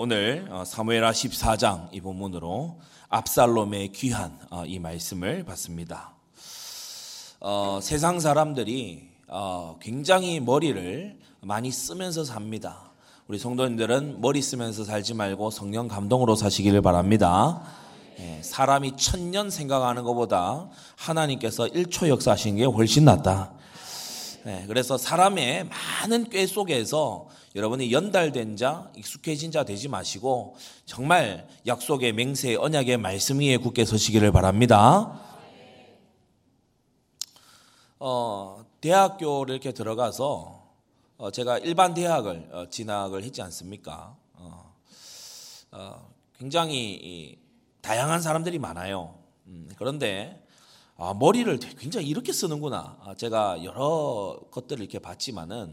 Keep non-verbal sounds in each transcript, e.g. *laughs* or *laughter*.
오늘 어, 사무엘하 14장 이 본문으로 압살롬의 귀한 어, 이 말씀을 봤습니다. 어, 세상 사람들이 어, 굉장히 머리를 많이 쓰면서 삽니다. 우리 성도님들은 머리 쓰면서 살지 말고 성령 감동으로 사시기를 바랍니다. 예, 사람이 천년 생각하는 것보다 하나님께서 1초 역사하시는 게 훨씬 낫다. 예, 그래서 사람의 많은 꾀 속에서 여러분이 연달된 자, 익숙해진 자 되지 마시고 정말 약속의 맹세, 언약의 말씀 위에 굳게 서시기를 바랍니다. 어, 대학교를 이렇게 들어가서 어, 제가 일반 대학을 어, 진학을 했지 않습니까? 어, 어 굉장히 다양한 사람들이 많아요. 음, 그런데 아, 머리를 굉장히 이렇게 쓰는구나. 아, 제가 여러 것들을 이렇게 봤지만은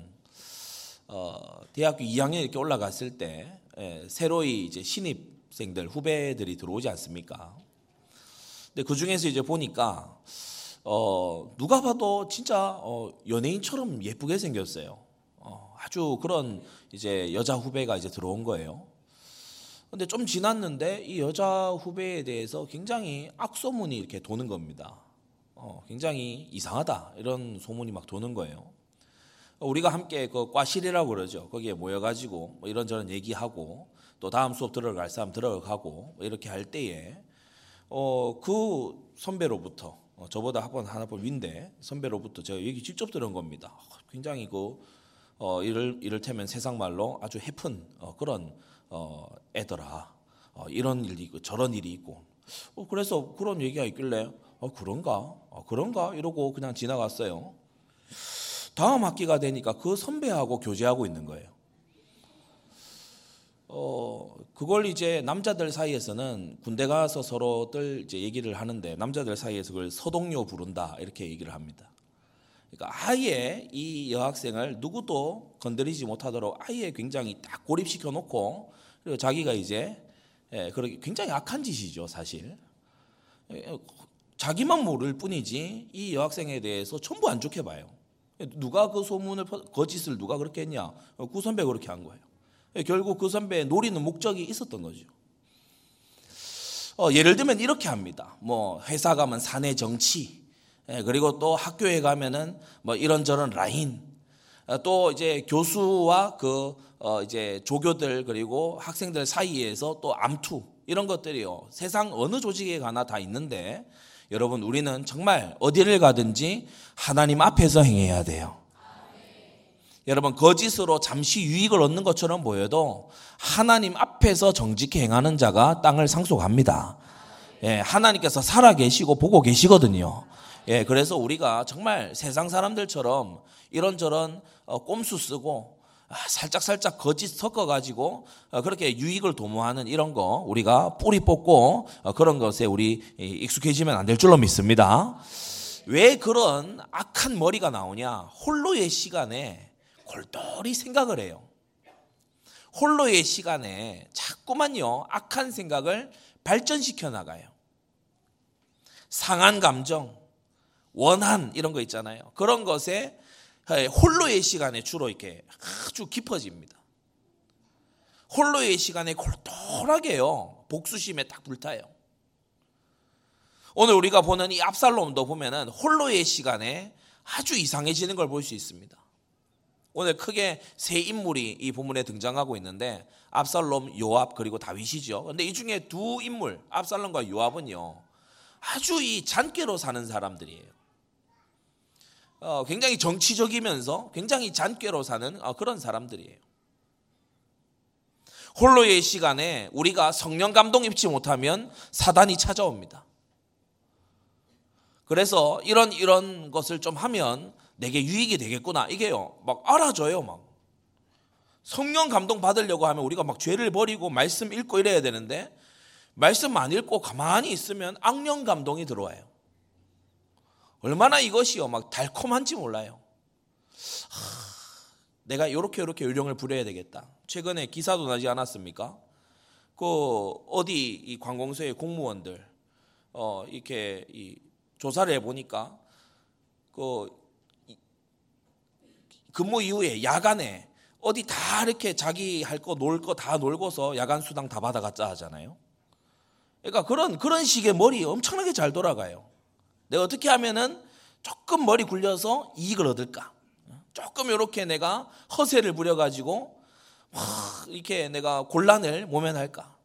어, 대학교 2학년 이렇게 올라갔을 때 예, 새로이 이제 신입생들 후배들이 들어오지 않습니까? 근데 그 중에서 이제 보니까 어, 누가 봐도 진짜 어, 연예인처럼 예쁘게 생겼어요. 어, 아주 그런 이제 여자 후배가 이제 들어온 거예요. 근데 좀 지났는데 이 여자 후배에 대해서 굉장히 악소문이 이렇게 도는 겁니다. 어, 굉장히 이상하다 이런 소문이 막 도는 거예요. 우리가 함께 그 과실이라고 그러죠. 거기에 모여가지고 뭐 이런저런 얘기하고 또 다음 수업 들어갈 사람 들어가고 뭐 이렇게 할 때에 어, 그 선배로부터 어, 저보다 학번 하나번 윈데 선배로부터 제가 얘기 직접 들은 겁니다. 굉장히 그 어, 이를 이를테면 세상 말로 아주 해픈 어, 그런 어, 애더라. 어, 이런 일이 있고 저런 일이 있고. 어, 그래서 그런 얘기가 있길래 어, 그런가? 어, 그런가? 이러고 그냥 지나갔어요. 다음 학기가 되니까 그 선배하고 교제하고 있는 거예요. 어, 그걸 이제 남자들 사이에서는 군대 가서 서로들 이제 얘기를 하는데 남자들 사이에서 그걸 서동요 부른다 이렇게 얘기를 합니다. 그러니까 아예 이 여학생을 누구도 건드리지 못하도록 아예 굉장히 딱 고립시켜 놓고 그리고 자기가 이제 예, 그렇게 굉장히 악한 짓이죠 사실. 예, 자기만 모를 뿐이지 이 여학생에 대해서 전부 안 좋게 봐요. 누가 그 소문을 거짓을 누가 그렇게 했냐? 구 선배가 그렇게 한 거예요. 결국 그 선배의 노리는 목적이 있었던 거죠. 어, 예를 들면 이렇게 합니다. 뭐 회사 가면 사내 정치, 예, 그리고 또 학교에 가면은 뭐 이런저런 라인, 어, 또 이제 교수와 그 어, 이제 조교들 그리고 학생들 사이에서 또 암투 이런 것들이요. 세상 어느 조직에 가나 다 있는데 여러분 우리는 정말 어디를 가든지 하나님 앞에서 행해야 돼요. 여러분 거짓으로 잠시 유익을 얻는 것처럼 보여도 하나님 앞에서 정직히 행하는 자가 땅을 상속합니다. 예, 하나님께서 살아 계시고 보고 계시거든요. 예, 그래서 우리가 정말 세상 사람들처럼 이런저런 어, 꼼수 쓰고 아, 살짝 살짝 거짓 섞어 가지고 어, 그렇게 유익을 도모하는 이런 거 우리가 뿌리 뽑고 어, 그런 것에 우리 익숙해지면 안 될 줄로 믿습니다. 왜 그런 악한 머리가 나오냐? 홀로의 시간에 골똘히 생각을 해요. 홀로의 시간에 자꾸만요 악한 생각을 발전시켜 나가요. 상한 감정, 원한 이런 거 있잖아요. 그런 것에 예, 홀로의 시간에 주로 이렇게 아주 깊어집니다. 홀로의 시간에 골똘하게요. 복수심에 딱 불타요. 오늘 우리가 보는 이 압살롬도 보면은 홀로의 시간에 아주 이상해지는 걸 볼 수 있습니다. 오늘 크게 세 인물이 이 본문에 등장하고 있는데 압살롬, 요압 그리고 다윗이죠. 근데 이 중에 두 인물, 압살롬과 요압은요. 아주 이 잔꾀로 사는 사람들이에요. 어, 굉장히 정치적이면서 굉장히 잔꾀로 사는 어, 그런 사람들이에요. 홀로의 시간에 우리가 성령 감동 입지 못하면 사단이 찾아옵니다. 그래서 이런 이런 것을 좀 하면 내게 유익이 되겠구나. 이게요. 막 알아줘요, 막. 성령 감동 받으려고 하면 우리가 막 죄를 버리고 말씀 읽고 이래야 되는데 말씀 안 읽고 가만히 있으면 악령 감동이 들어와요. 얼마나 이것이요 막 달콤한지 몰라요. 하, 내가 이렇게 이렇게 요령을 부려야 되겠다. 최근에 기사도 나지 않았습니까? 그 어디 이 관공서의 공무원들 어 이렇게 이 조사를 해 보니까 그 근무 이후에 야간에 어디 다 이렇게 자기 할 거 놀 거 다 놀고서 야간 수당 다 받아갔자 하잖아요. 그러니까 그런 그런 식의 머리 엄청나게 잘 돌아가요. 내가 어떻게 하면은 조금 머리 굴려서 이익을 얻을까? 조금 이렇게 내가 허세를 부려가지고 이렇게 내가 곤란을 모면할까?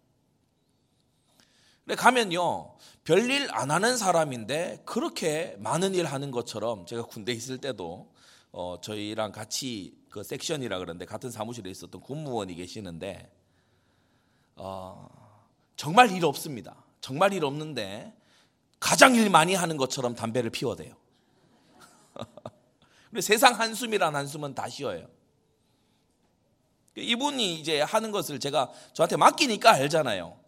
근데 가면요 별일 안 하는 사람인데 그렇게 많은 일 하는 것처럼 제가 군대 있을 때도 어, 저희랑 같이 그 섹션이라 그러는데 같은 사무실에 있었던 군무원이 계시는데 어, 정말 일 없습니다. 정말 일 없는데 가장 일 많이 하는 것처럼 담배를 피워대요. *laughs* 근데 세상 한숨이란 한숨은 다 쉬어요. 이분이 이제 하는 것을 제가 저한테 맡기니까 알잖아요.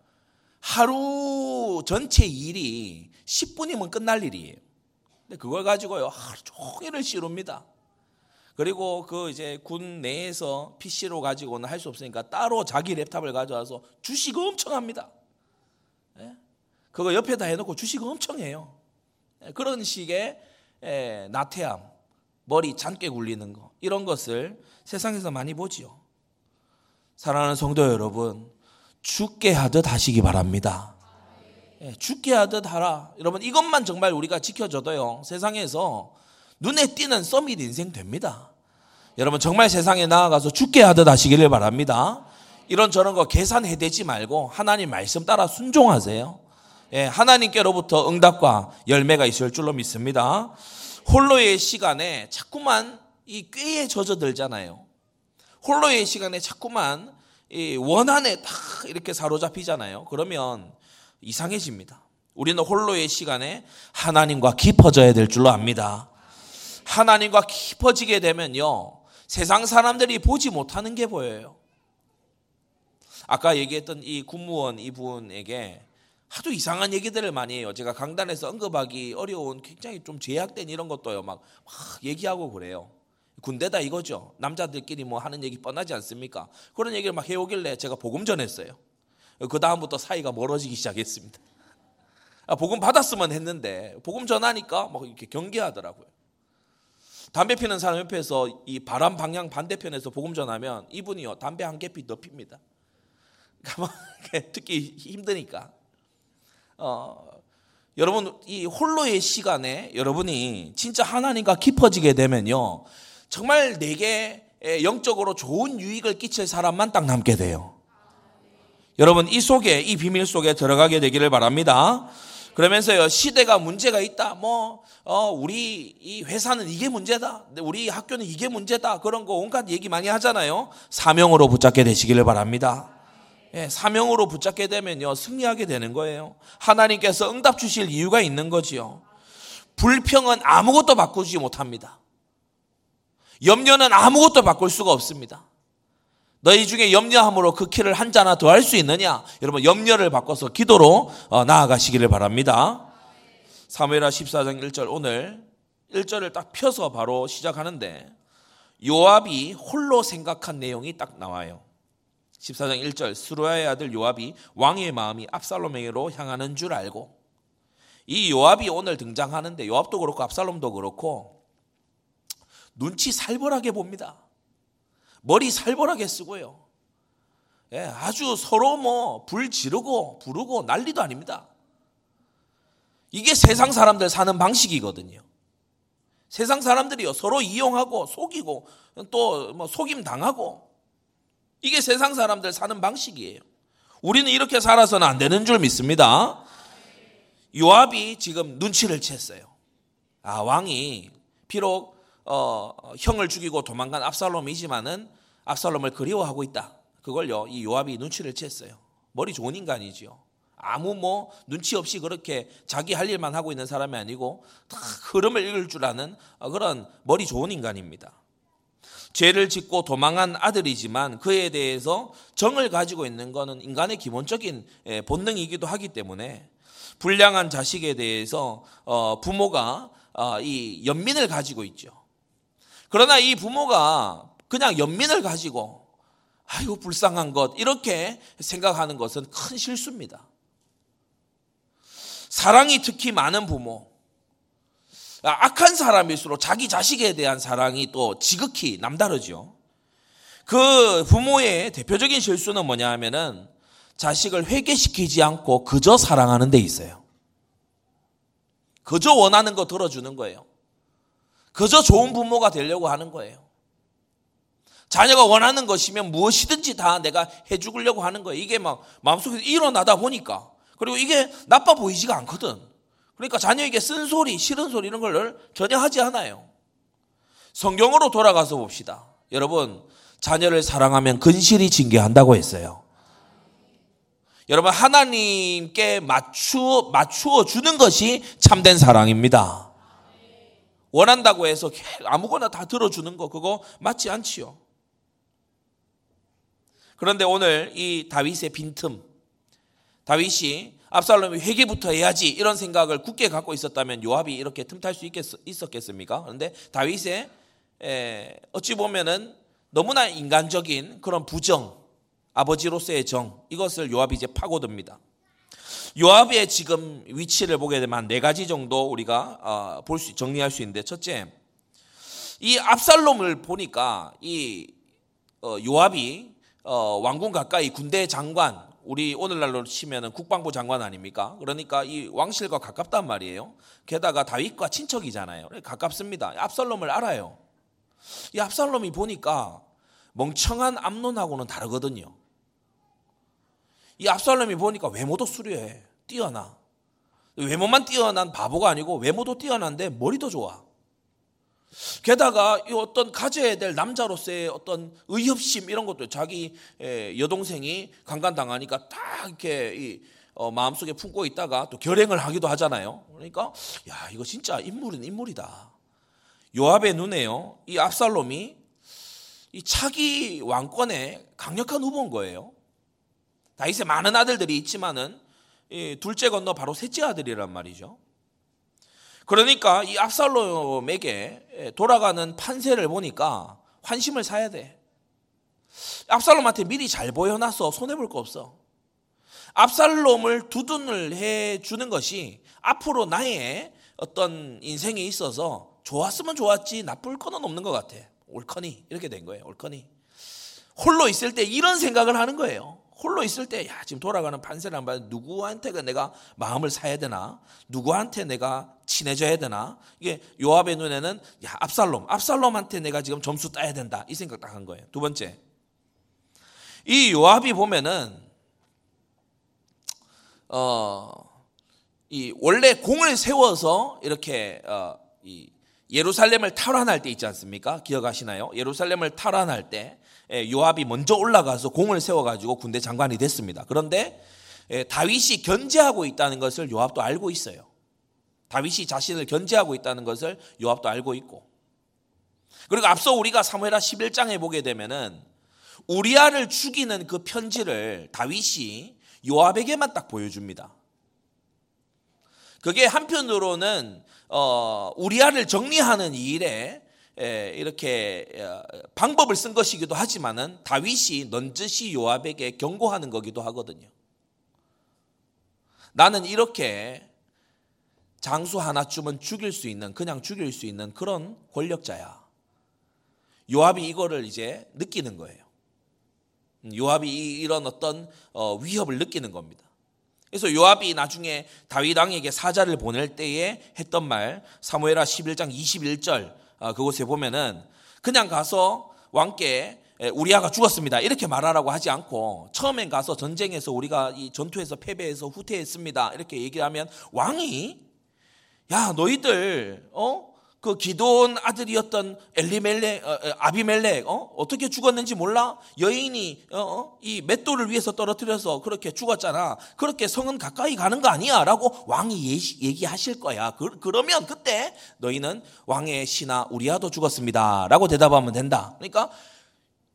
하루 전체 일이 10분이면 끝날 일이에요. 근데 그걸 가지고요, 하루 종일을 씨룹니다. 그리고 그 이제 군 내에서 PC로 가지고는 할 수 없으니까 따로 자기 랩탑을 가져와서 주식 엄청 합니다. 예? 그거 옆에다 해놓고 주식 엄청 해요. 예, 그런 식의 예, 나태함, 머리 잔게 굴리는 거 이런 것을 세상에서 많이 보지요. 사랑하는 성도 여러분, 죽게 하듯 하시기 바랍니다. 예, 죽게 하듯 하라. 여러분 이것만 정말 우리가 지켜줘도요. 세상에서 눈에 띄는 서밋 인생 됩니다. 여러분 정말 세상에 나아가서 죽게 하듯 하시기를 바랍니다. 이런 저런 거 계산해대지 말고 하나님 말씀 따라 순종하세요. 예, 하나님께로부터 응답과 열매가 있을 줄로 믿습니다. 홀로의 시간에 자꾸만 이 꾀에 젖어들잖아요. 홀로의 시간에 자꾸만 이 원한에 딱 이렇게 사로잡히잖아요. 그러면 이상해집니다. 우리는 홀로의 시간에 하나님과 깊어져야 될 줄로 압니다. 하나님과 깊어지게 되면요. 세상 사람들이 보지 못하는 게 보여요. 아까 얘기했던 이 군무원 이분에게 하도 이상한 얘기들을 많이 해요. 제가 강단에서 언급하기 어려운 굉장히 좀 제약된 이런 것도요. 막, 막 얘기하고 그래요. 군대다 이거죠. 남자들끼리 뭐 하는 얘기 뻔하지 않습니까? 그런 얘기를 막 해오길래 제가 복음 전했어요. 그 다음부터 사이가 멀어지기 시작했습니다. 아, 복음 받았으면 했는데 복음 전하니까 막 이렇게 경계하더라고요. 담배 피는 사람 옆에서 이 바람 방향 반대편에서 복음 전하면 이분이요 담배 한 개 피 더 핍니다. *laughs* 듣기 힘드니까. 어, 여러분 이 홀로의 시간에 여러분이 진짜 하나님과 깊어지게 되면요 정말 내게 영적으로 좋은 유익을 끼칠 사람만 딱 남게 돼요. 여러분 이 속에 이 비밀 속에 들어가게 되기를 바랍니다. 그러면서요 시대가 문제가 있다. 뭐 어, 우리 이 회사는 이게 문제다. 우리 학교는 이게 문제다. 그런 거 온갖 얘기 많이 하잖아요. 사명으로 붙잡게 되시기를 바랍니다. 예, 사명으로 붙잡게 되면요 승리하게 되는 거예요. 하나님께서 응답 주실 이유가 있는 거지요. 불평은 아무것도 바꾸지 못합니다. 염려는 아무것도 바꿀 수가 없습니다. 너희 중에 염려함으로 그 키를 한 자나 더 할 수 있느냐? 여러분 염려를 바꿔서 기도로 어, 나아가시기를 바랍니다. 사무엘하 14장 1절 오늘 1절을 딱 펴서 바로 시작하는데 요압이 홀로 생각한 내용이 딱 나와요. 14장 1절 스루야의 아들 요압이 왕의 마음이 압살롬에게로 향하는 줄 알고 이 요압이 오늘 등장하는데 요압도 그렇고 압살롬도 그렇고 눈치 살벌하게 봅니다. 머리 살벌하게 쓰고요. 예, 아주 서로 뭐 불 지르고 부르고 난리도 아닙니다. 이게 세상 사람들 사는 방식이거든요. 세상 사람들이요 서로 이용하고 속이고 또 뭐 속임 당하고 이게 세상 사람들 사는 방식이에요. 우리는 이렇게 살아서는 안 되는 줄 믿습니다. 요압이 지금 눈치를 챘어요. 아, 왕이 비록 어, 형을 죽이고 도망간 압살롬이지만은 압살롬을 그리워하고 있다. 그걸요, 이 요압이 눈치를 챘어요. 머리 좋은 인간이지요. 아무 뭐 눈치 없이 그렇게 자기 할 일만 하고 있는 사람이 아니고 다 흐름을 읽을 줄 아는 그런 머리 좋은 인간입니다. 죄를 짓고 도망한 아들이지만 그에 대해서 정을 가지고 있는 것은 인간의 기본적인 예, 본능이기도 하기 때문에 불량한 자식에 대해서 어, 부모가 어, 이 연민을 가지고 있죠. 그러나 이 부모가 그냥 연민을 가지고 아이고 불쌍한 것 이렇게 생각하는 것은 큰 실수입니다. 사랑이 특히 많은 부모, 악한 사람일수록 자기 자식에 대한 사랑이 또 지극히 남다르죠. 그 부모의 대표적인 실수는 뭐냐 하면은 자식을 회개시키지 않고 그저 사랑하는 데 있어요. 그저 원하는 거 들어주는 거예요. 그저 좋은 부모가 되려고 하는 거예요. 자녀가 원하는 것이면 무엇이든지 다 내가 해 주려고 하는 거예요. 이게 막 마음속에서 일어나다 보니까. 그리고 이게 나빠 보이지가 않거든. 그러니까 자녀에게 쓴소리, 싫은 소리 이런 걸 전혀 하지 않아요. 성경으로 돌아가서 봅시다. 여러분, 자녀를 사랑하면 근실이 징계한다고 했어요. 여러분, 하나님께 맞추, 맞추어 주는 것이 참된 사랑입니다. 원한다고 해서 아무거나 다 들어주는 거, 그거 맞지 않지요. 그런데 오늘 이 다윗의 빈틈, 다윗이 압살롬이 회개부터 해야지 이런 생각을 굳게 갖고 있었다면 요압이 이렇게 틈탈 수 있겠, 있었겠습니까? 그런데 다윗의 에, 어찌 보면은 너무나 인간적인 그런 부정, 아버지로서의 정 이것을 요압이 이제 파고듭니다. 요압의 지금 위치를 보게 되면 한 네 가지 정도 우리가 어, 볼수 정리할 수 있는데 첫째, 이 압살롬을 보니까 이 어, 요압이 어, 왕궁 가까이 군대 장관, 우리 오늘날로 치면은 국방부 장관 아닙니까? 그러니까 이 왕실과 가깝단 말이에요. 게다가 다윗과 친척이잖아요. 가깝습니다. 압살롬을 알아요. 이 압살롬이 보니까 멍청한 암론하고는 다르거든요. 이 압살롬이 보니까 외모도 수려해. 뛰어나. 외모만 뛰어난 바보가 아니고 외모도 뛰어난데 머리도 좋아. 게다가 이 어떤 가져야 될 남자로서의 어떤 의협심 이런 것도 자기 여동생이 강간당하니까 딱 이렇게 어, 마음속에 품고 있다가 또 결행을 하기도 하잖아요. 그러니까 야 이거 진짜 인물은 인물이다. 요압의 눈에요 이 압살롬이 이 차기 왕권의 강력한 후보인 거예요. 다윗의 많은 아들들이 있지만은 둘째 건너 바로 셋째 아들이란 말이죠. 그러니까 이 압살롬에게 돌아가는 판세를 보니까 환심을 사야 돼. 압살롬한테 미리 잘 보여놔서 손해볼 거 없어. 압살롬을 두둔을 해 주는 것이 앞으로 나의 어떤 인생에 있어서 좋았으면 좋았지 나쁠 거는 없는 것 같아. 옳거니 이렇게 된 거예요. 옳거니 홀로 있을 때 이런 생각을 하는 거예요. 홀로 있을 때, 야, 지금 돌아가는 판세를 한 번, 누구한테가 내가 마음을 사야 되나? 누구한테 내가 친해져야 되나? 이게 요압의 눈에는, 야, 압살롬, 압살롬한테 내가 지금 점수 따야 된다. 이 생각 딱 한 거예요. 두 번째. 이 요압이 보면은, 어, 이 원래 공을 세워서 이렇게, 어, 이 예루살렘을 탈환할 때 있지 않습니까? 기억하시나요? 예루살렘을 탈환할 때, 예, 요압이 먼저 올라가서 공을 세워가지고 군대 장관이 됐습니다. 그런데 예, 다윗이 견제하고 있다는 것을 요압도 알고 있어요. 다윗이 자신을 견제하고 있다는 것을 요압도 알고 있고. 그리고 앞서 우리가 사무엘하 11장에 보게 되면은 우리아를 죽이는 그 편지를 다윗이 요압에게만 딱 보여줍니다. 그게 한편으로는 어, 우리아를 정리하는 일에 이렇게 어, 방법을 쓴 것이기도 하지만은 다윗이 넌지시 요압에게 경고하는 거기도 하거든요. 나는 이렇게 장수 하나쯤은 죽일 수 있는 그냥 죽일 수 있는 그런 권력자야. 요압이 이거를 이제 느끼는 거예요. 음, 요압이 이런 어떤 어, 위협을 느끼는 겁니다. 그래서 요압이 나중에 다윗 왕에게 사자를 보낼 때에 했던 말 사무엘하 11장 21절 아, 그곳에 보면은 그냥 가서 왕께 우리아가 죽었습니다. 이렇게 말하라고 하지 않고 처음엔 가서 전쟁에서 우리가 이 전투에서 패배해서 후퇴했습니다. 이렇게 얘기하면 왕이 야 너희들 어 그 기도원 아들이었던 엘리멜렉, 어, 어, 아비멜렉, 어? 어떻게 죽었는지 몰라? 여인이, 어, 어? 이 맷돌을 위해서 떨어뜨려서 그렇게 죽었잖아. 그렇게 성은 가까이 가는 거 아니야? 라고 왕이 예시, 얘기하실 거야. 그, 그러면 그때 너희는 왕의 신하 우리아도 죽었습니다. 라고 대답하면 된다. 그러니까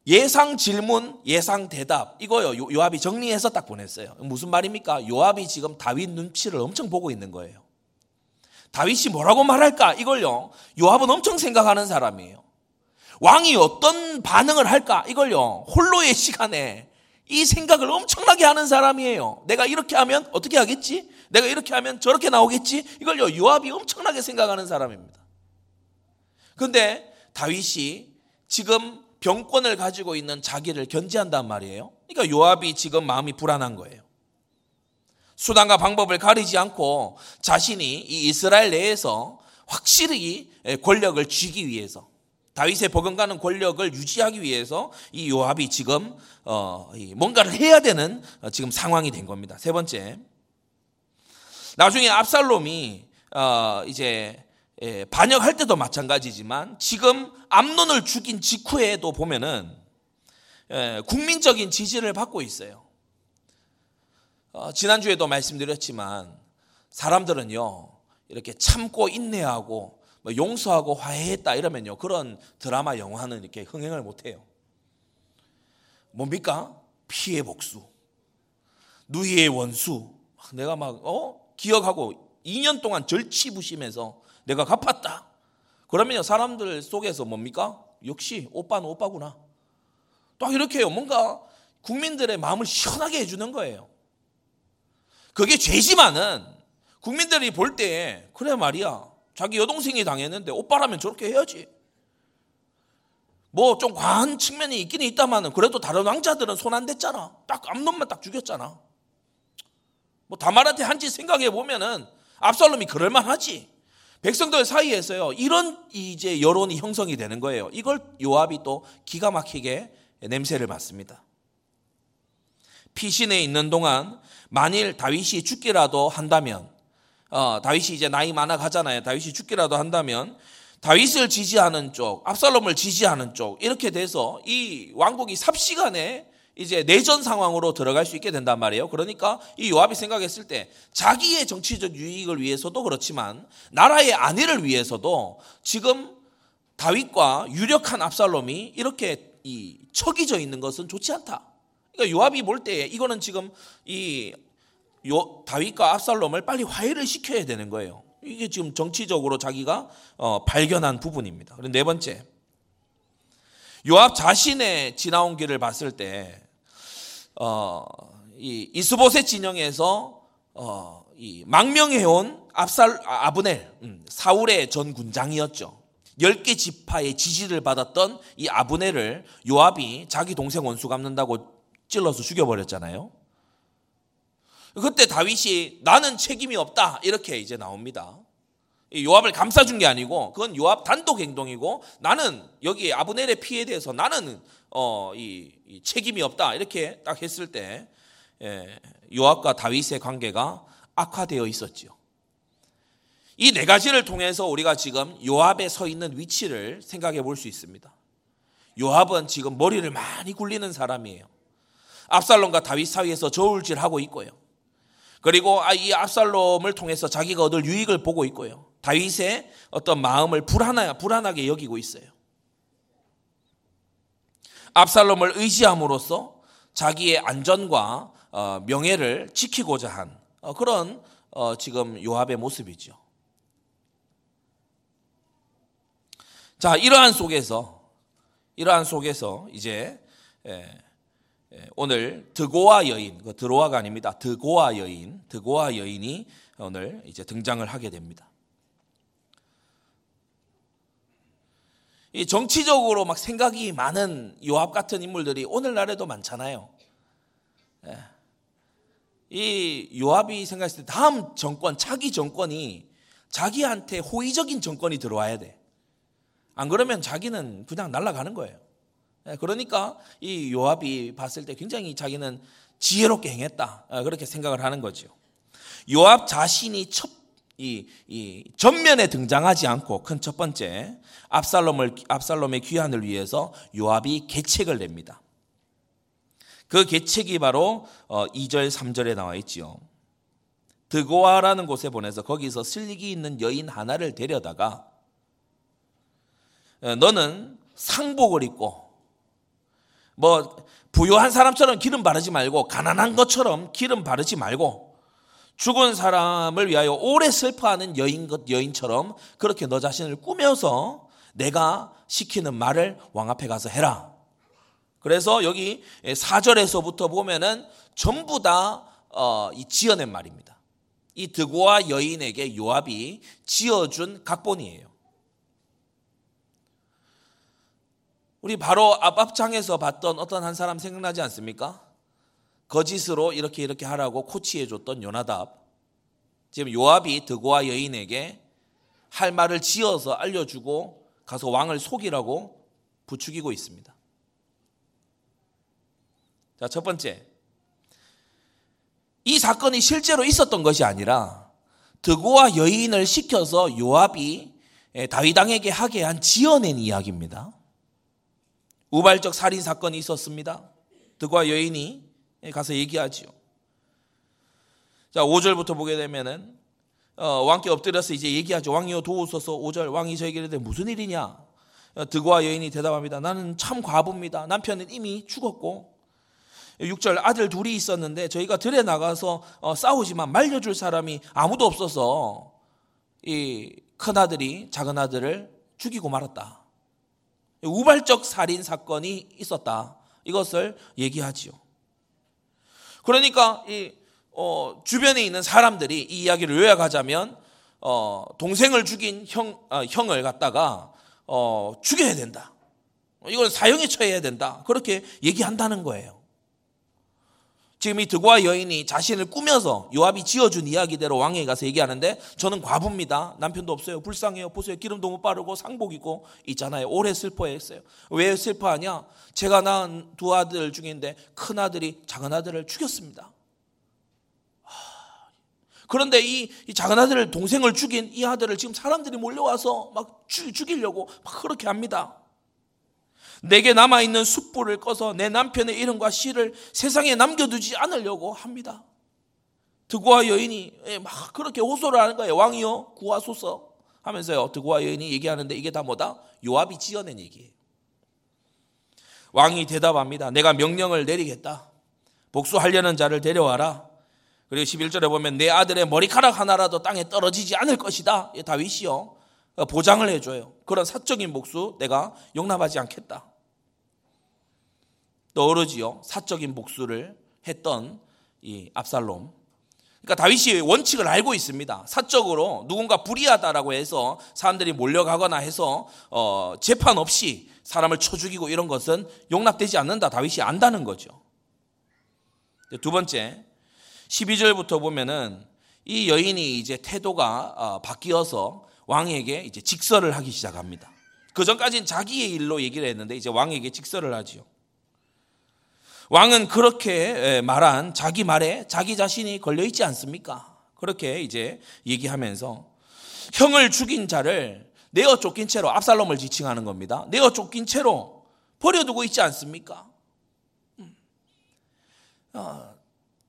예상 질문, 예상 대답. 이거요. 요압이 정리해서 딱 보냈어요. 무슨 말입니까? 요압이 지금 다윗 눈치를 엄청 보고 있는 거예요. 다윗이 뭐라고 말할까? 이걸요. 요압은 엄청 생각하는 사람이에요. 왕이 어떤 반응을 할까? 이걸요. 홀로의 시간에 이 생각을 엄청나게 하는 사람이에요. 내가 이렇게 하면 어떻게 하겠지? 내가 이렇게 하면 저렇게 나오겠지? 이걸요. 요압이 엄청나게 생각하는 사람입니다. 근데 다윗이 지금 병권을 가지고 있는 자기를 견제한단 말이에요. 그러니까 요압이 지금 마음이 불안한 거예요. 수단과 방법을 가리지 않고 자신이 이 이스라엘 내에서 확실히 권력을 쥐기 위해서 다윗의 버금가는 권력을 유지하기 위해서 이 요압이 지금 어, 뭔가를 해야 되는 어, 지금 상황이 된 겁니다. 세 번째, 나중에 압살롬이 어, 이제 예, 반역할 때도 마찬가지지만 지금 암론을 죽인 직후에도 보면은 예, 국민적인 지지를 받고 있어요. 어, 지난주에도 말씀드렸지만 사람들은요 이렇게 참고 인내하고 뭐 용서하고 화해했다 이러면요 그런 드라마 영화는 이렇게 흥행을 못해요. 뭡니까? 피해 복수, 누이의 원수. 내가 막 어? 기억하고 2년 동안 절치부심해서 내가 갚았다. 그러면 사람들 속에서 뭡니까? 역시 오빠는 오빠구나. 딱 이렇게요. 뭔가 국민들의 마음을 시원하게 해주는 거예요. 그게 죄지만은 국민들이 볼 때 그래 말이야. 자기 여동생이 당했는데 오빠라면 저렇게 해야지. 뭐 좀 과한 측면이 있기는 있다마는 그래도 다른 왕자들은 손 안 댔잖아. 딱 암놈만 딱 죽였잖아. 뭐 다말한테 한 짓 생각해 보면은 압살롬이 그럴 만하지. 백성들 사이에서요 이런 이제 여론이 형성이 되는 거예요. 이걸 요압이 또 기가 막히게 냄새를 맡습니다. 피신에 있는 동안 만일 다윗이 죽기라도 한다면 어, 다윗이 이제 나이 많아 가잖아요. 다윗이 죽기라도 한다면 다윗을 지지하는 쪽, 압살롬을 지지하는 쪽 이렇게 돼서 이 왕국이 삽시간에 이제 내전 상황으로 들어갈 수 있게 된단 말이에요. 그러니까 이 요압이 생각했을 때 자기의 정치적 유익을 위해서도 그렇지만 나라의 안위를 위해서도 지금 다윗과 유력한 압살롬이 이렇게 이 척이져 있는 것은 좋지 않다. 그러니까 요압이 볼 때 이거는 지금 이 요, 다윗과 압살롬을 빨리 화해를 시켜야 되는 거예요. 이게 지금 정치적으로 자기가 어, 발견한 부분입니다. 그리고 네 번째, 요압 자신의 지나온 길을 봤을 때 어, 이 이스보셋 진영에서 어, 이 망명해온 압살 아브넬 음, 사울의 전 군장이었죠. 10개 지파의 지지를 받았던 이 아브넬을 요압이 자기 동생 원수 갚는다고 찔러서 죽여버렸잖아요. 그때 다윗이 나는 책임이 없다 이렇게 이제 나옵니다. 요압을 감싸준 게 아니고 그건 요압 단독 행동이고 나는 여기 아브넬의 피해에 대해서 나는 어, 이, 이 책임이 없다 이렇게 딱 했을 때 예, 요압과 다윗의 관계가 악화되어 있었지요. 이 네 가지를 통해서 우리가 지금 요압에 서 있는 위치를 생각해 볼 수 있습니다. 요압은 지금 머리를 많이 굴리는 사람이에요. 압살롬과 다윗 사이에서 저울질하고 있고요. 그리고 아, 이 압살롬을 통해서 자기가 얻을 유익을 보고 있고요. 다윗의 어떤 마음을 불안하게 여기고 있어요. 압살롬을 의지함으로써 자기의 안전과 어, 명예를 지키고자 한 어, 그런 어, 지금 요압의 모습이죠. 자, 이러한 속에서 이러한 속에서 이제 오늘 드고아 여인, 그 드로아가 아닙니다. 드고아 여인, 드고아 여인이 오늘 이제 등장을 하게 됩니다. 이 정치적으로 막 생각이 많은 요압 같은 인물들이 오늘날에도 많잖아요. 예. 이 요압이 생각했을 때 다음 정권, 차기 정권이 자기한테 호의적인 정권이 들어와야 돼. 안 그러면 자기는 그냥 날아가는 거예요. 예, 그러니까 이 요압이 봤을 때 굉장히 자기는 지혜롭게 행했다. 예, 그렇게 생각을 하는 거죠. 요압 자신이 첫 이, 이 전면에 등장하지 않고 큰 첫 번째 압살롬을 압살롬의 귀환을 위해서 요압이 계책을 냅니다. 그 계책이 바로 2절 어, 3절에 나와 있지요. 드고아라는 곳에 보내서 거기서 슬릭이 있는 여인 하나를 데려다가 어, 너는 상복을 입고 뭐 부유한 사람처럼 기름 바르지 말고 가난한 것처럼 기름 바르지 말고 죽은 사람을 위하여 오래 슬퍼하는 여인 것 여인처럼 그렇게 너 자신을 꾸며서 내가 시키는 말을 왕 앞에 가서 해라. 그래서 여기 4절에서부터 보면은 전부 다 어, 지어낸 말입니다. 이 드고와 여인에게 요압이 지어준 각본이에요. 우리 바로 앞 앞장에서 봤던 어떤 한 사람 생각나지 않습니까? 거짓으로 이렇게 이렇게 하라고 코치해 줬던 요나답. 지금 요압이 드고와 여인에게 할 말을 지어서 알려주고 가서 왕을 속이라고 부추기고 있습니다. 자, 첫 번째. 이 사건이 실제로 있었던 것이 아니라 드고와 여인을 시켜서 요압이 다윗왕에게 하게 한 지어낸 이야기입니다. 우발적 살인 사건이 있었습니다. 드고와 여인이 가서 얘기하지요. 자, 5절부터 보게 되면은 어, 왕께 엎드려서 이제 얘기하죠. 왕이여 도우소서 5절 왕이 저에게 무슨 일이냐? 어, 드고와 여인이 대답합니다. 나는 참 과부입니다. 남편은 이미 죽었고 6절 아들 둘이 있었는데 저희가 들에 나가서 어, 싸우지만 말려줄 사람이 아무도 없어서 이 큰아들이 작은아들을 죽이고 말았다. 우발적 살인 사건이 있었다. 이것을 얘기하지요. 그러니까 이 어, 주변에 있는 사람들이 이 이야기를 요약하자면 어, 동생을 죽인 형, 어, 형을 갖다가 어, 죽여야 된다. 이건 사형에 처해야 된다. 그렇게 얘기한다는 거예요. 지금 이 드고아 여인이 자신을 꾸며서 요압이 지어준 이야기대로 왕에게 가서 얘기하는데 저는 과부입니다. 남편도 없어요. 불쌍해요. 보세요. 기름도 못 바르고 상복 입고 있잖아요. 오래 슬퍼했어요. 왜 슬퍼하냐? 제가 낳은 두 아들 중인데 큰 아들이 작은 아들을 죽였습니다. 그런데 이, 이 작은 아들을 동생을 죽인 이 아들을 지금 사람들이 몰려와서 막 죽, 죽이려고 막 그렇게 합니다. 내게 남아있는 숯불을 꺼서 내 남편의 이름과 시를 세상에 남겨두지 않으려고 합니다. 드고아 여인이 예, 막 그렇게 호소를 하는 거예요. 왕이요 구하소서 하면서요. 드고아 여인이 얘기하는데 이게 다 뭐다? 요압이 지어낸 얘기예요. 왕이 대답합니다. 내가 명령을 내리겠다. 복수하려는 자를 데려와라. 그리고 11절에 보면 내 아들의 머리카락 하나라도 땅에 떨어지지 않을 것이다. 다윗이요. 보장을 해줘요. 그런 사적인 복수 내가 용납하지 않겠다. 떠오르지요. 사적인 복수를 했던 이 압살롬. 그러니까 다윗이 원칙을 알고 있습니다. 사적으로 누군가 불의하다라고 해서 사람들이 몰려가거나 해서 어, 재판 없이 사람을 쳐 죽이고 이런 것은 용납되지 않는다. 다윗이 안다는 거죠. 두 번째, 12절부터 보면은 이 여인이 이제 태도가 어, 바뀌어서 왕에게 이제 직설을 하기 시작합니다. 그 전까지는 자기의 일로 얘기를 했는데 이제 왕에게 직설을 하지요. 왕은 그렇게 말한 자기 말에 자기 자신이 걸려 있지 않습니까? 그렇게 이제 얘기하면서 형을 죽인 자를 내어 쫓긴 채로 압살롬을 지칭하는 겁니다. 내어 쫓긴 채로 버려두고 있지 않습니까? 음.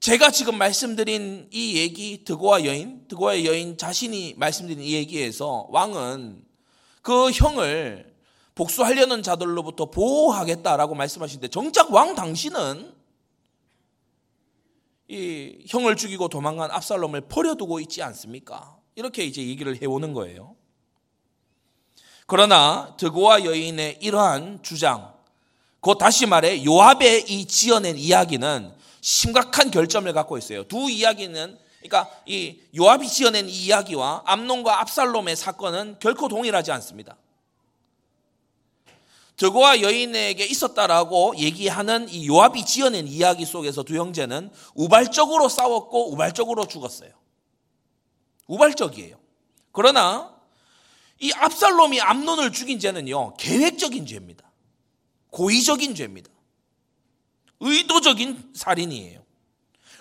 어, 제가 지금 말씀드린 이 얘기 드고와 여인, 드고와 여인 자신이 말씀드린 이 얘기에서 왕은 그 형을 복수하려는 자들로부터 보호하겠다라고 말씀하시는데 정작 왕 당신은 이 형을 죽이고 도망간 압살롬을 버려두고 있지 않습니까? 이렇게 이제 얘기를 해오는 거예요. 그러나 드고와 여인의 이러한 주장, 곧 다시 말해 요압의 이 지어낸 이야기는 심각한 결점을 갖고 있어요. 두 이야기는 그러니까 이 요압이 지어낸 이 이야기와 암론과 압살롬의 사건은 결코 동일하지 않습니다. 드고와 여인에게 있었다라고 얘기하는 이 요압이 지어낸 이야기 속에서 두 형제는 우발적으로 싸웠고 우발적으로 죽었어요. 우발적이에요. 그러나 이 압살롬이 암론을 죽인 죄는요 계획적인 죄입니다. 고의적인 죄입니다. 의도적인 살인이에요.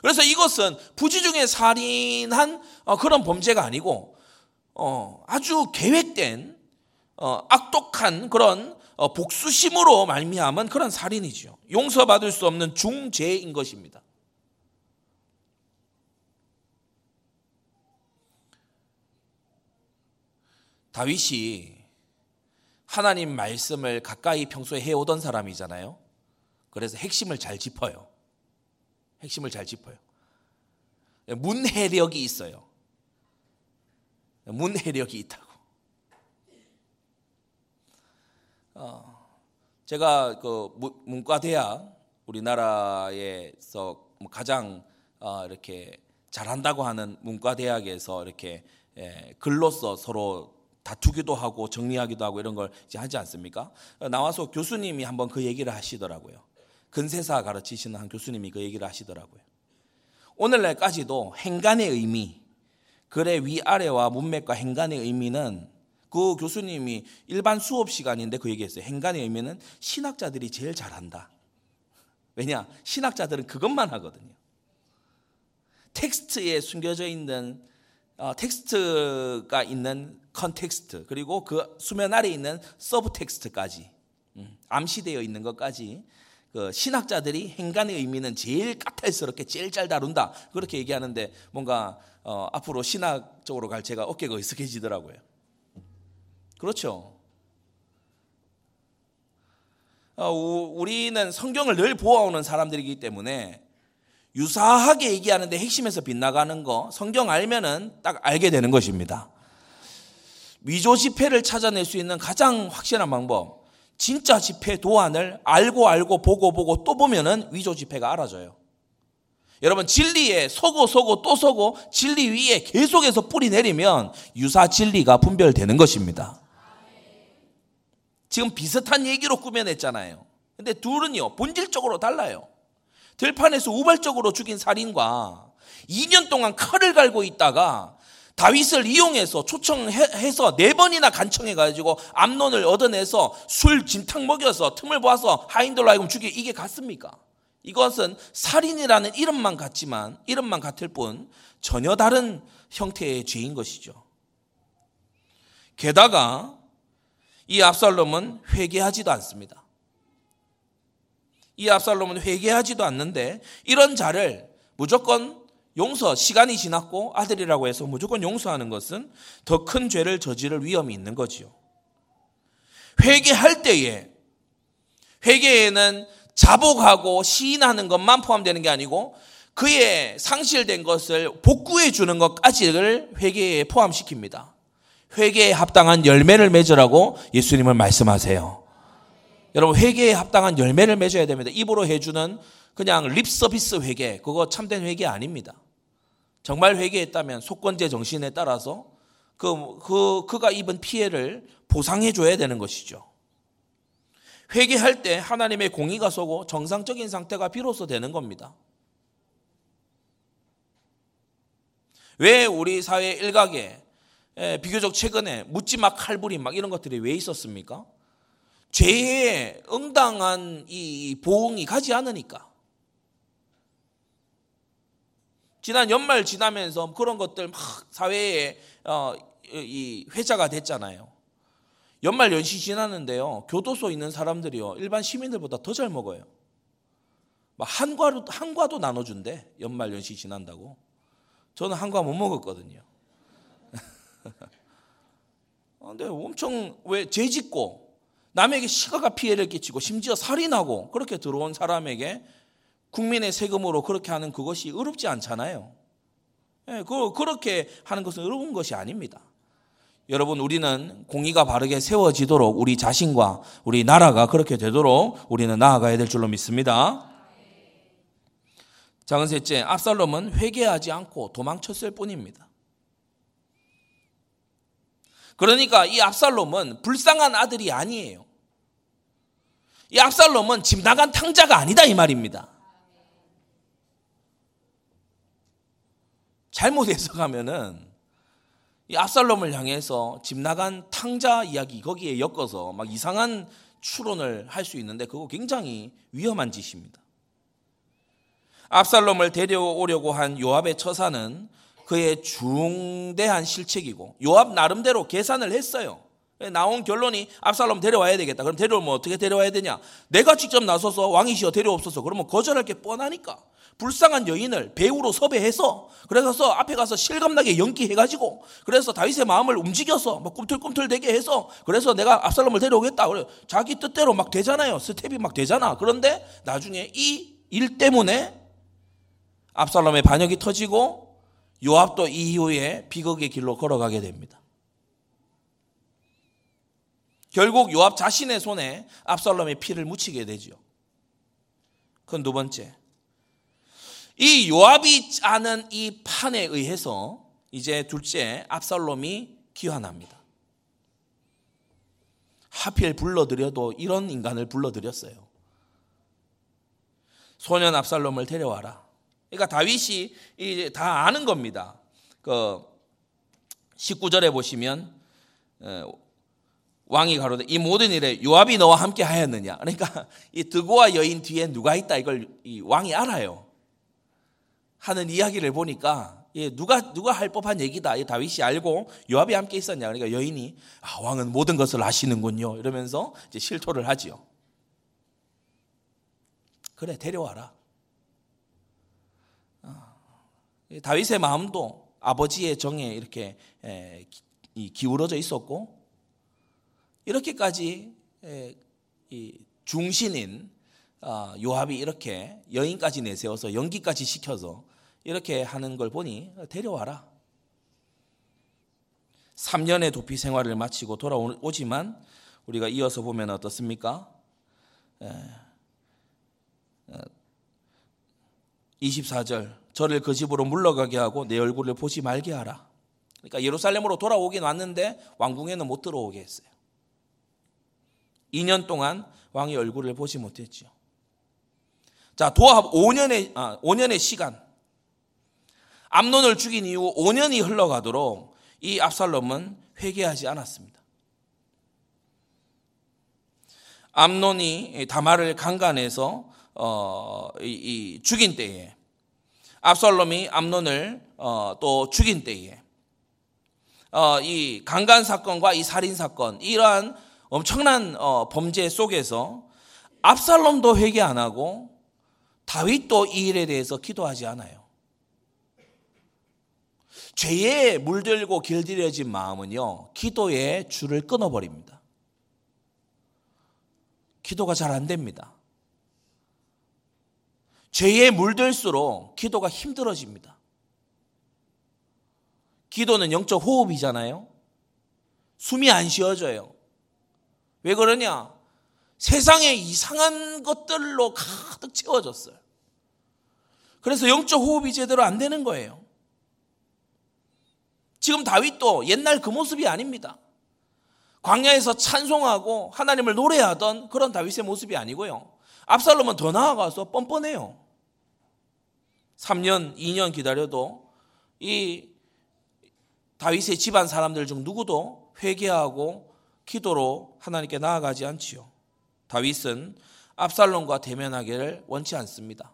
그래서 이것은 부지 중에 살인한 어, 그런 범죄가 아니고 어, 아주 계획된 어, 악독한 그런 복수심으로 말미암은 그런 살인이죠. 용서받을 수 없는 중죄인 것입니다. 다윗이 하나님 말씀을 가까이 평소에 해오던 사람이잖아요. 그래서 핵심을 잘 짚어요. 핵심을 잘 짚어요. 문해력이 있어요. 문해력이 있다고. 어, 제가 그 문과대학 우리나라에서 뭐 가장 어, 이렇게 잘한다고 하는 문과대학에서 이렇게 예, 글로써 서로 다투기도 하고 정리하기도 하고 이런 걸 이제 하지 않습니까? 나와서 교수님이 한번 그 얘기를 하시더라고요. 근세사 가르치시는 한 교수님이 그 얘기를 하시더라고요. 오늘날까지도 행간의 의미, 글의 위아래와 문맥과 행간의 의미는 그 교수님이 일반 수업 시간인데 그 얘기했어요. 행간의 의미는 신학자들이 제일 잘한다. 왜냐? 신학자들은 그것만 하거든요. 텍스트에 숨겨져 있는 어, 텍스트가 있는 context 그리고 그 수면 아래 있는 subtext까지 음, 암시되어 있는 것까지 그 신학자들이 행간의 의미는 제일 까탈스럽게 제일 잘 다룬다 그렇게 얘기하는데 뭔가 어, 앞으로 신학 쪽으로 갈 제가 어깨가 으쓱해지더라고요. 그렇죠. 어, 우리는 성경을 늘 보아오는 사람들이기 때문에 유사하게 얘기하는데 핵심에서 빗나가는 거 성경 알면은 딱 알게 되는 것입니다. 위조 지폐를 찾아낼 수 있는 가장 확실한 방법. 진짜 지폐 도안을 알고 알고 보고 보고 또 보면은 위조 지폐가 알아져요. 여러분 진리에 서고 서고 또 서고 진리 위에 계속해서 뿌리 내리면 유사 진리가 분별되는 것입니다. 지금 비슷한 얘기로 꾸며냈잖아요. 근데 둘은요 본질적으로 달라요. 들판에서 우발적으로 죽인 살인과 2년 동안 칼을 갈고 있다가 다윗을 이용해서 초청해서 네 번이나 간청해 가지고 암론을 얻어내서 술 진탕 먹여서 틈을 보아서 하인들로 하여금 죽이 이게 같습니까? 이것은 살인이라는 이름만 같지만 이름만 같을 뿐 전혀 다른 형태의 죄인 것이죠. 게다가 이 압살롬은 회개하지도 않습니다. 이 압살롬은 회개하지도 않는데 이런 자를 무조건 용서, 시간이 지났고 아들이라고 해서 무조건 용서하는 것은 더 큰 죄를 저지를 위험이 있는 거지요. 회개할 때에 회개에는 자복하고 시인하는 것만 포함되는 게 아니고 그의 상실된 것을 복구해 주는 것까지를 회개에 포함시킵니다. 회개에 합당한 열매를 맺으라고 예수님을 말씀하세요. 여러분 회개에 합당한 열매를 맺어야 됩니다. 입으로 해주는 그냥 립 서비스 회개 그거 참된 회개 아닙니다. 정말 회개했다면 속건제 정신에 따라서 그, 그 그가 입은 피해를 보상해 줘야 되는 것이죠. 회개할 때 하나님의 공의가 서고 정상적인 상태가 비로소 되는 겁니다. 왜 우리 사회 일각에 비교적 최근에 묻지마 칼부림 막 이런 것들이 왜 있었습니까? 죄에 응당한 이 보응이 가지 않으니까. 지난 연말 지나면서 그런 것들 막 사회에 어, 이 회자가 됐잖아요. 연말 연시 지났는데요. 교도소 있는 사람들이요. 일반 시민들보다 더 잘 먹어요. 한과도, 한과도 나눠준대. 연말 연시 지난다고. 저는 한과 못 먹었거든요. *laughs* 근데 엄청 왜 죄짓고 남에게 시가가 피해를 끼치고 심지어 살인하고 그렇게 들어온 사람에게 국민의 세금으로 그렇게 하는 그것이 어렵지 않잖아요. 예, 그, 그렇게 하는 것은 어려운 것이 아닙니다. 여러분, 우리는 공의가 바르게 세워지도록 우리 자신과 우리 나라가 그렇게 되도록 우리는 나아가야 될 줄로 믿습니다. 작은 셋째, 압살롬은 회개하지 않고 도망쳤을 뿐입니다. 그러니까 이 압살롬은 불쌍한 아들이 아니에요. 이 압살롬은 집 나간 탕자가 아니다 이 말입니다. 잘못 해석하면은 이 압살롬을 향해서 집 나간 탕자 이야기 거기에 엮어서 막 이상한 추론을 할 수 있는데 그거 굉장히 위험한 짓입니다. 압살롬을 데려오려고 한 요압의 처사는 그의 중대한 실책이고 요압 나름대로 계산을 했어요. 나온 결론이 압살롬 데려와야 되겠다. 그럼 데려오면 어떻게 데려와야 되냐? 내가 직접 나서서 왕이시여 데려옵소서. 그러면 거절할 게 뻔하니까. 불쌍한 여인을 배우로 섭외해서 그래서 앞에 가서 실감나게 연기해가지고 그래서 다윗의 마음을 움직여서 막 꿈틀꿈틀대게 해서 그래서 내가 압살롬을 데려오겠다. 그래 자기 뜻대로 막 되잖아요. 스텝이 막 되잖아. 그런데 나중에 이 일 때문에 압살롬의 반역이 터지고 요압도 이후에 비극의 길로 걸어가게 됩니다. 결국 요압 자신의 손에 압살롬의 피를 묻히게 되지요. 그건 두 번째. 이 요압이 짜는 이 판에 의해서 이제 둘째 압살롬이 귀환합니다. 하필 불러들여도 이런 인간을 불러들였어요. 소년 압살롬을 데려와라. 그러니까 다윗이 이제 다 아는 겁니다. 그 19절에 보시면 왕이 가로되 이 모든 일에 요압이 너와 함께 하였느냐. 그러니까 이 드고와 여인 뒤에 누가 있다 이걸 이 왕이 알아요. 하는 이야기를 보니까 예, 누가 누가 할 법한 얘기다. 이 다윗이 알고 요압이 함께 있었냐. 그러니까 여인이 아, 왕은 모든 것을 아시는군요. 이러면서 이제 실토를 하지요. 그래 데려와라. 아, 다윗의 마음도 아버지의 정에 이렇게 기울어져 있었고 이렇게까지 중신인 아, 요압이 이렇게 여인까지 내세워서 연기까지 시켜서 이렇게 하는 걸 보니 데려와라. 3년의 도피 생활을 마치고 돌아오지만 우리가 이어서 보면 어떻습니까? 24절 저를 그 집으로 물러가게 하고 내 얼굴을 보지 말게 하라. 그러니까 예루살렘으로 돌아오긴 왔는데 왕궁에는 못 들어오게 했어요. 2년 동안 왕의 얼굴을 보지 못했죠. 자, 도합 5년의, 아, 5년의 시간. 암론을 죽인 이후 5년이 흘러가도록 이 압살롬은 회개하지 않았습니다. 암론이 다말을 강간해서 어, 이, 이 죽인 때에 압살롬이 암론을 어, 또 죽인 때에 어, 이 강간 사건과 이 살인 사건 이러한 엄청난 어, 범죄 속에서 압살롬도 회개 안 하고 다윗도 이 일에 대해서 기도하지 않아요. 죄에 물들고 길들여진 마음은요, 기도의 줄을 끊어버립니다. 기도가 잘 안 됩니다. 죄에 물들수록 기도가 힘들어집니다. 기도는 영적 호흡이잖아요. 숨이 안 쉬어져요. 왜 그러냐? 세상에 이상한 것들로 가득 채워졌어요. 그래서 영적 호흡이 제대로 안 되는 거예요. 지금 다윗도 옛날 그 모습이 아닙니다. 광야에서 찬송하고 하나님을 노래하던 그런 다윗의 모습이 아니고요. 압살롬은 더 나아가서 뻔뻔해요. 3년, 2년 기다려도 이 다윗의 집안 사람들 중 누구도 회개하고 기도로 하나님께 나아가지 않지요. 다윗은 압살롬과 대면하기를 원치 않습니다.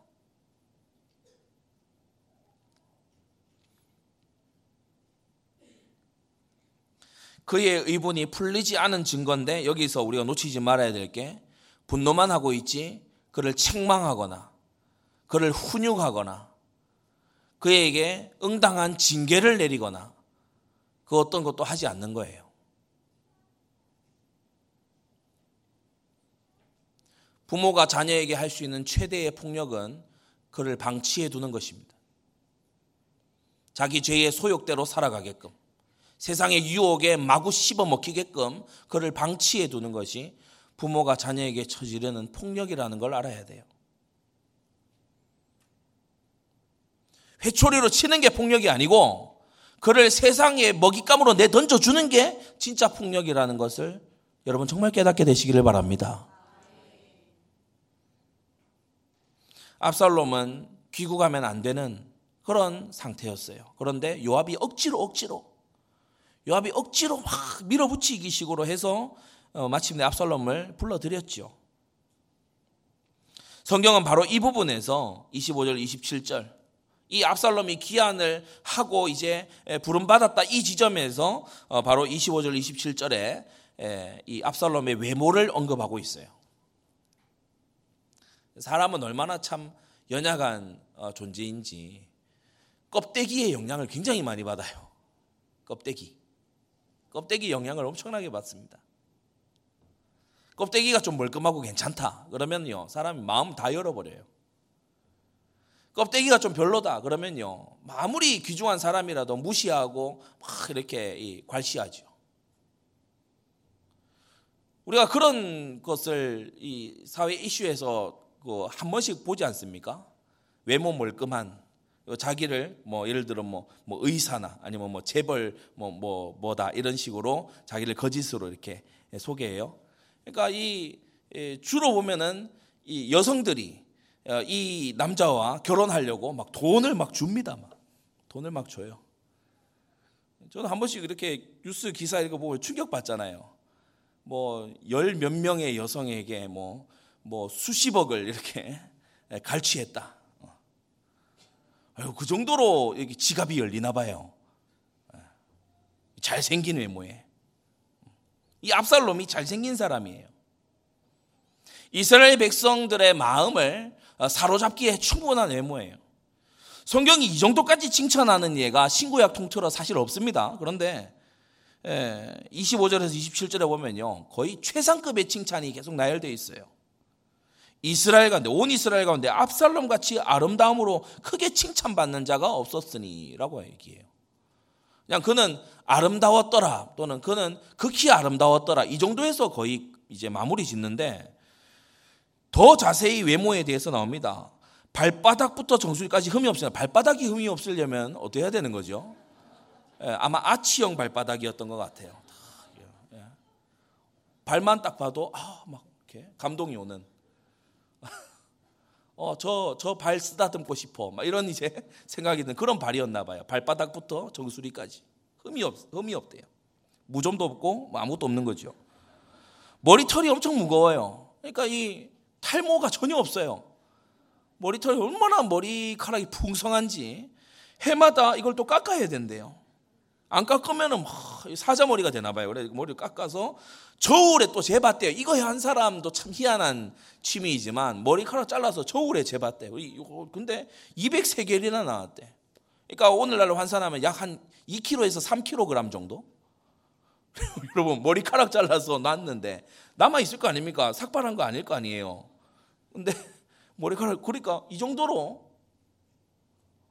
그의 의분이 풀리지 않은 증거인데 여기서 우리가 놓치지 말아야 될 게 분노만 하고 있지 그를 책망하거나 그를 훈육하거나 그에게 응당한 징계를 내리거나 그 어떤 것도 하지 않는 거예요. 부모가 자녀에게 할 수 있는 최대의 폭력은 그를 방치해 두는 것입니다. 자기 죄의 소욕대로 살아가게끔 세상의 유혹에 마구 씹어 먹히게끔 그를 방치해 두는 것이 부모가 자녀에게 처지르는 폭력이라는 걸 알아야 돼요. 회초리로 치는 게 폭력이 아니고 그를 세상에 먹잇감으로 내던져 주는 게 진짜 폭력이라는 것을 여러분 정말 깨닫게 되시기를 바랍니다. 압살롬은 귀국하면 안 되는 그런 상태였어요. 그런데 요압이 억지로 억지로 요압이 억지로 막 밀어붙이기 식으로 해서 어, 마침내 압살롬을 불러들였죠. 성경은 바로 이 부분에서 25절, 27절 이 압살롬이 기한을 하고 이제 부름받았다 이 지점에서 어, 바로 25절, 27절에 이 압살롬의 외모를 언급하고 있어요. 사람은 얼마나 참 연약한 어, 존재인지 껍데기의 영향을 굉장히 많이 받아요. 껍데기. 껍데기 영향을 엄청나게 받습니다. 껍데기가 좀 멀끔하고 괜찮다. 그러면요. 사람이 마음 다 열어버려요. 껍데기가 좀 별로다. 그러면요. 아무리 귀중한 사람이라도 무시하고 막 이렇게 괄시하죠. 우리가 그런 것을 이 사회 이슈에서 그 한 번씩 보지 않습니까? 외모 멀끔한 자기를 뭐 예를 들어 뭐, 뭐 의사나 아니면 뭐 재벌 뭐, 뭐 뭐다 이런 식으로 자기를 거짓으로 이렇게 소개해요. 그러니까 이 주로 보면은 이 여성들이 어, 이 남자와 결혼하려고 막 돈을 막 줍니다. 막 돈을 막 줘요. 저는 한 번씩 이렇게 뉴스 기사 읽어보면 충격받잖아요. 뭐 열 몇 명의 여성에게 뭐, 뭐 수십억을 이렇게 갈취했다. 어. 그 정도로 여기 지갑이 열리나 봐요. 예. 잘생긴 외모에. 이 압살롬이 잘생긴 사람이에요. 이스라엘 백성들의 마음을 사로잡기에 충분한 외모예요. 성경이 이 정도까지 칭찬하는 예가 신구약 통틀어 사실 없습니다. 그런데 25절에서 27절에 보면요. 거의 최상급의 칭찬이 계속 나열되어 있어요. 이스라엘 가운데 온 이스라엘 가운데 압살롬 같이 아름다움으로 크게 칭찬받는 자가 없었으니라고 얘기해요. 그냥 그는 아름다웠더라 또는 그는 극히 아름다웠더라 이 정도에서 거의 이제 마무리 짓는데 더 자세히 외모에 대해서 나옵니다. 발바닥부터 정수리까지 흠이 없어요. 발바닥이 흠이 없으려면 어떻게 해야 되는 거죠? 예, 아마 아치형 발바닥이었던 것 같아요. 예. 발만 딱 봐도 아, 막 이렇게 감동이 오는. 어, 저 저 발 쓰다듬고 싶어. 막 이런 이제 *laughs* 생각이 드는 그런 발이었나 봐요. 발바닥부터 정수리까지 흠이 없 흠이 없대요. 무좀도 없고 뭐 아무것도 없는 거죠. 머리털이 엄청 무거워요. 그러니까 이 탈모가 전혀 없어요. 머리털이 얼마나 머리카락이 풍성한지 해마다 이걸 또 깎아야 된대요. 안 깎으면은 사자머리가 되나 봐요. 그래 머리를 깎아서 저울에 또 재봤대요. 이거 한 사람도 참 희한한 취미이지만 머리카락 잘라서 저울에 재봤대요. 근데 203개이나 나왔대. 그러니까 오늘날로 환산하면 약 한 2kg에서 3kg 정도? *laughs* 여러분 머리카락 잘라서 놨는데 남아 있을 거 아닙니까? 삭발한 거 아닐 거 아니에요. 근데 *laughs* 머리카락 그러니까 이 정도로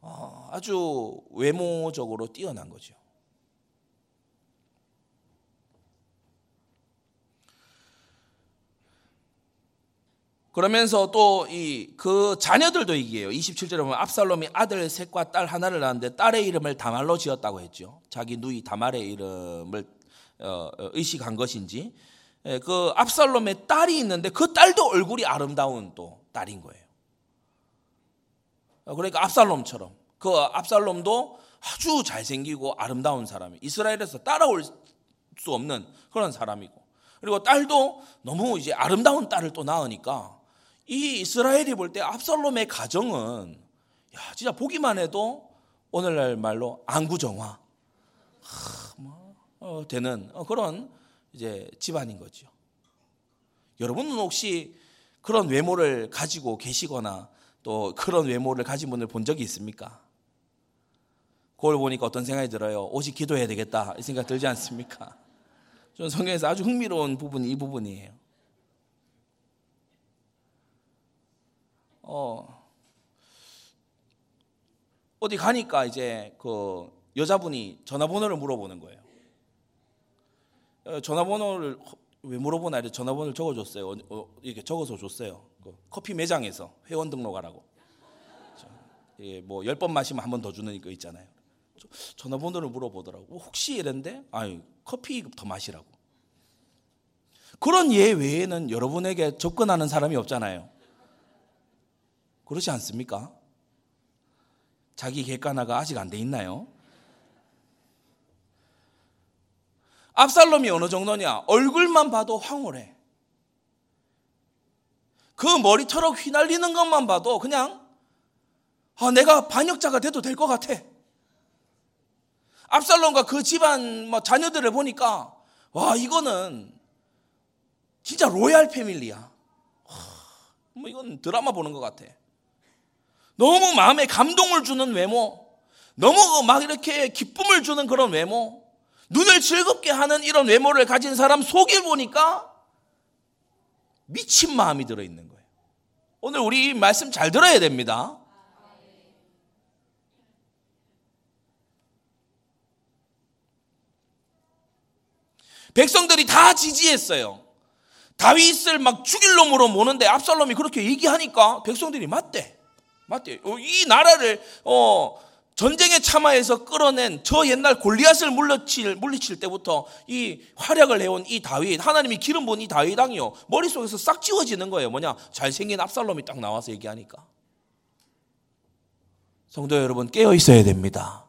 아, 아주 외모적으로 뛰어난 거죠. 그러면서 또 이 그 자녀들도 얘기해요. 27절에 보면 압살롬이 아들 셋과 딸 하나를 낳았는데 딸의 이름을 다말로 지었다고 했죠. 자기 누이 다말의 이름을 어, 어, 의식한 것인지 예, 그 압살롬의 딸이 있는데 그 딸도 얼굴이 아름다운 또 딸인 거예요. 그러니까 압살롬처럼 그 압살롬도 아주 잘생기고 아름다운 사람이 이스라엘에서 따라올 수 없는 그런 사람이고 그리고 딸도 너무 이제 아름다운 딸을 또 낳으니까 이 이스라엘이 볼 때 압살롬의 가정은 야 진짜 보기만 해도 오늘날 말로 안구정화 뭐, 어, 되는 그런 이제 집안인 거죠. 여러분은 혹시 그런 외모를 가지고 계시거나 또 그런 외모를 가진 분을 본 적이 있습니까? 그걸 보니까 어떤 생각이 들어요? 오직 기도해야 되겠다 이 생각 들지 않습니까? 저는 성경에서 아주 흥미로운 부분이 이 부분이에요. 어, 어디 가니까 이제 그 여자분이 전화번호를 물어보는 거예요. 어, 전화번호를 왜 물어보나 이래 전화번호를 적어줬어요. 어, 어, 이렇게 적어서 줬어요. 그 커피 매장에서 회원 등록하라고. 뭐열 번 마시면 한 번 더 주는 거 있잖아요. 전화번호를 물어보더라고. 혹시 이랬는데, 아유 커피 더 마시라고. 그런 예 외에는 여러분에게 접근하는 사람이 없잖아요. 그렇지 않습니까? 자기 객관화가 아직 안 돼 있나요? 압살롬이 어느 정도냐? 얼굴만 봐도 황홀해. 그 머리털어 휘날리는 것만 봐도 그냥 아, 내가 반역자가 돼도 될 것 같아. 압살롬과 그 집안 뭐 자녀들을 보니까 와 이거는 진짜 로얄 패밀리야. 와, 뭐 이건 드라마 보는 것 같아. 너무 마음에 감동을 주는 외모, 너무 막 이렇게 기쁨을 주는 그런 외모. 눈을 즐겁게 하는 이런 외모를 가진 사람 속에 보니까 미친 마음이 들어있는 거예요. 오늘 우리 말씀 잘 들어야 됩니다. 백성들이 다 지지했어요. 다윗을 막 죽일 놈으로 모는데 압살롬이 그렇게 얘기하니까 백성들이 맞대. 맞대. 어, 이 나라를 어 전쟁의 참화에서 끌어낸 저 옛날 골리앗을 물리칠, 물리칠 때부터 이 활약을 해온 이 다윗, 하나님이 기름 부은 이 다윗 왕이요. 머릿속에서 싹 지워지는 거예요. 뭐냐? 잘생긴 압살롬이 딱 나와서 얘기하니까. 성도 여러분, 깨어 있어야 됩니다.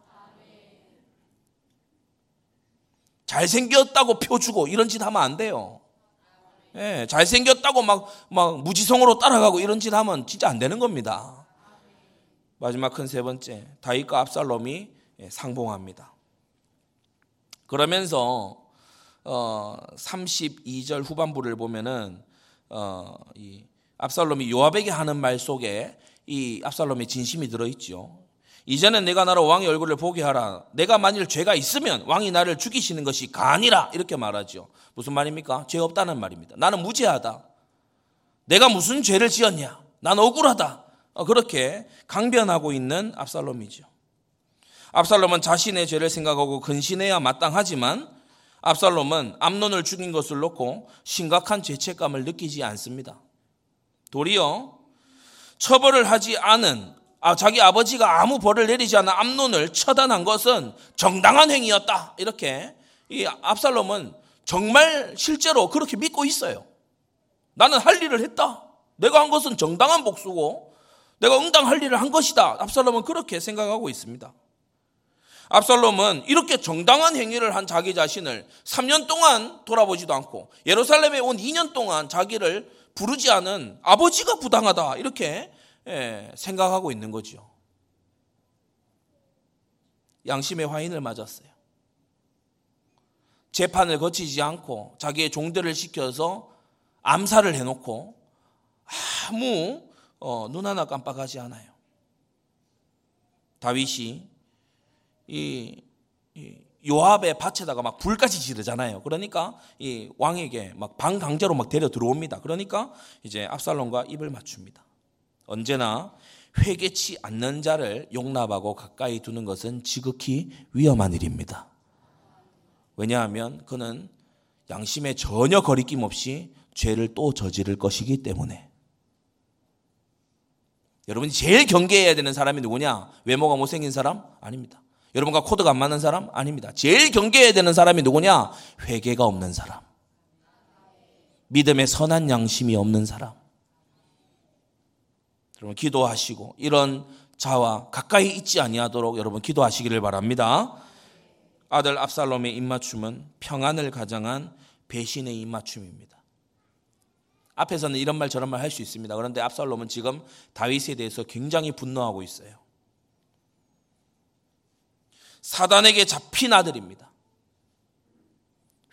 잘생겼다고 표 주고 이런 짓 하면 안 돼요. 예, 잘생겼다고 막, 막 무지성으로 따라가고 이런 짓 하면 진짜 안 되는 겁니다. 마지막 큰 세 번째, 다윗과 압살롬이 예, 상봉합니다. 그러면서 어, 32절 후반부를 보면은 어, 이 압살롬이 요압에게 하는 말 속에 이 압살롬의 진심이 들어있죠. 이제는 내가 나로 왕의 얼굴을 보게 하라. 내가 만일 죄가 있으면 왕이 나를 죽이시는 것이 가니라. 이렇게 말하죠. 무슨 말입니까? 죄 없다는 말입니다. 나는 무죄하다. 내가 무슨 죄를 지었냐? 난 억울하다. 어, 그렇게 강변하고 있는 압살롬이죠. 압살롬은 자신의 죄를 생각하고 근신해야 마땅하지만 압살롬은 암론을 죽인 것을 놓고 심각한 죄책감을 느끼지 않습니다. 도리어 처벌을 하지 않은 아, 자기 아버지가 아무 벌을 내리지 않은 암론을 처단한 것은 정당한 행위였다. 이렇게 이 압살롬은 정말 실제로 그렇게 믿고 있어요. 나는 할 일을 했다. 내가 한 것은 정당한 복수고 내가 응당할 일을 한 것이다. 압살롬은 그렇게 생각하고 있습니다. 압살롬은 이렇게 정당한 행위를 한 자기 자신을 3년 동안 돌아보지도 않고 예루살렘에 온 2년 동안 자기를 부르지 않은 아버지가 부당하다. 이렇게 예, 생각하고 있는 거죠. 양심의 화인을 맞았어요. 재판을 거치지 않고 자기의 종들을 시켜서 암살을 해놓고 아무 어, 눈 하나 깜빡하지 않아요. 다윗이 이, 이 요압의 밭에다가 막 불까지 지르잖아요. 그러니까 이 왕에게 막 방강제로 막 데려 들어옵니다. 그러니까 이제 압살롬과 입을 맞춥니다. 언제나 회개치 않는 자를 용납하고 가까이 두는 것은 지극히 위험한 일입니다. 왜냐하면 그는 양심에 전혀 거리낌 없이 죄를 또 저지를 것이기 때문에. 여러분이 제일 경계해야 되는 사람이 누구냐? 외모가 못생긴 사람? 아닙니다. 여러분과 코드가 안 맞는 사람? 아닙니다. 제일 경계해야 되는 사람이 누구냐? 회개가 없는 사람. 믿음의 선한 양심이 없는 사람. 여러분 기도하시고 이런 자와 가까이 있지 아니하도록 여러분 기도하시기를 바랍니다. 아들 압살롬의 입맞춤은 평안을 가장한 배신의 입맞춤입니다. 앞에서는 이런 말 저런 말 할 수 있습니다. 그런데 압살롬은 지금 다윗에 대해서 굉장히 분노하고 있어요. 사단에게 잡힌 아들입니다.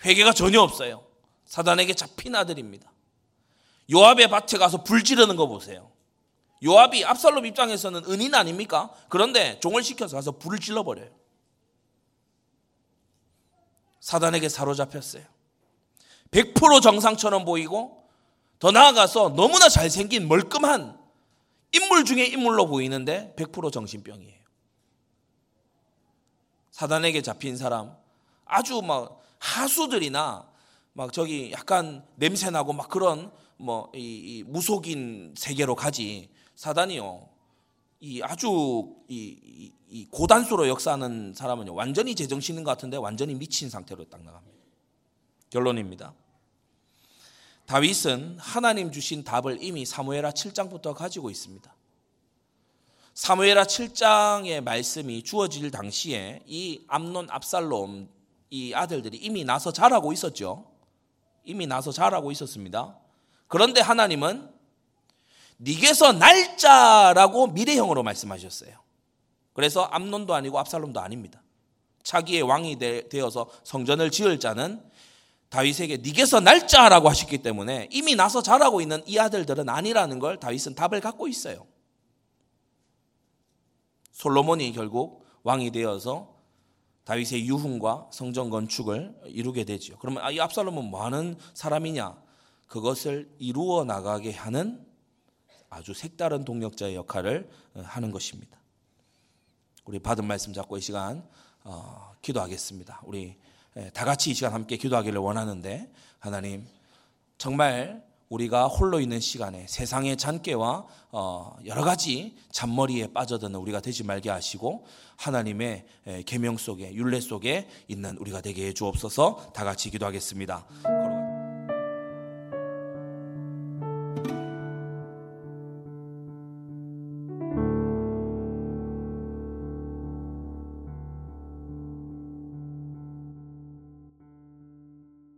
회개가 전혀 없어요. 사단에게 잡힌 아들입니다. 요압의 밭에 가서 불 지르는 거 보세요. 요압이 압살롬 입장에서는 은인 아닙니까? 그런데 종을 시켜서 가서 불을 질러버려요. 사단에게 사로잡혔어요. 100% 정상처럼 보이고 더 나아가서 너무나 잘생긴 멀끔한 인물 중에 인물로 보이는데 100% 정신병이에요. 사단에게 잡힌 사람 아주 막 하수들이나 막 저기 약간 냄새나고 막 그런 뭐 이 무속인 세계로 가지 사단이요. 이 아주 이, 이, 이 고단수로 역사하는 사람은요. 완전히 제정신인 것 같은데 완전히 미친 상태로 딱 나갑니다. 결론입니다. 다윗은 하나님 주신 답을 이미 사무엘하 7장부터 가지고 있습니다. 사무엘하 7장의 말씀이 주어질 당시에 이 암론 압살롬 이 아들들이 이미 나서 자라고 있었죠. 이미 나서 자라고 있었습니다. 그런데 하나님은 니게서 날짜라고 미래형으로 말씀하셨어요. 그래서 암론도 아니고 압살롬도 아닙니다. 차기의 왕이 되어서 성전을 지을 자는 다윗에게 니게서 날짜라고 하셨기 때문에 이미 나서 자라고 있는 이 아들들은 아니라는 걸 다윗은 답을 갖고 있어요. 솔로몬이 결국 왕이 되어서 다윗의 유흥과 성전 건축을 이루게 되죠. 그러면 아, 이 압살롬은 뭐 하는 사람이냐? 그것을 이루어 나가게 하는 아주 색다른 동력자의 역할을 어, 하는 것입니다. 우리 받은 말씀 잡고 이 시간 어, 기도하겠습니다. 우리 다 같이 이 시간 함께 기도하기를 원하는데 하나님 정말 우리가 홀로 있는 시간에 세상의 잔깨와 어, 여러 가지 잔머리에 빠져드는 우리가 되지 말게 하시고 하나님의 계명 속에 율례 속에 있는 우리가 되게 해 주옵소서. 다 같이 기도하겠습니다.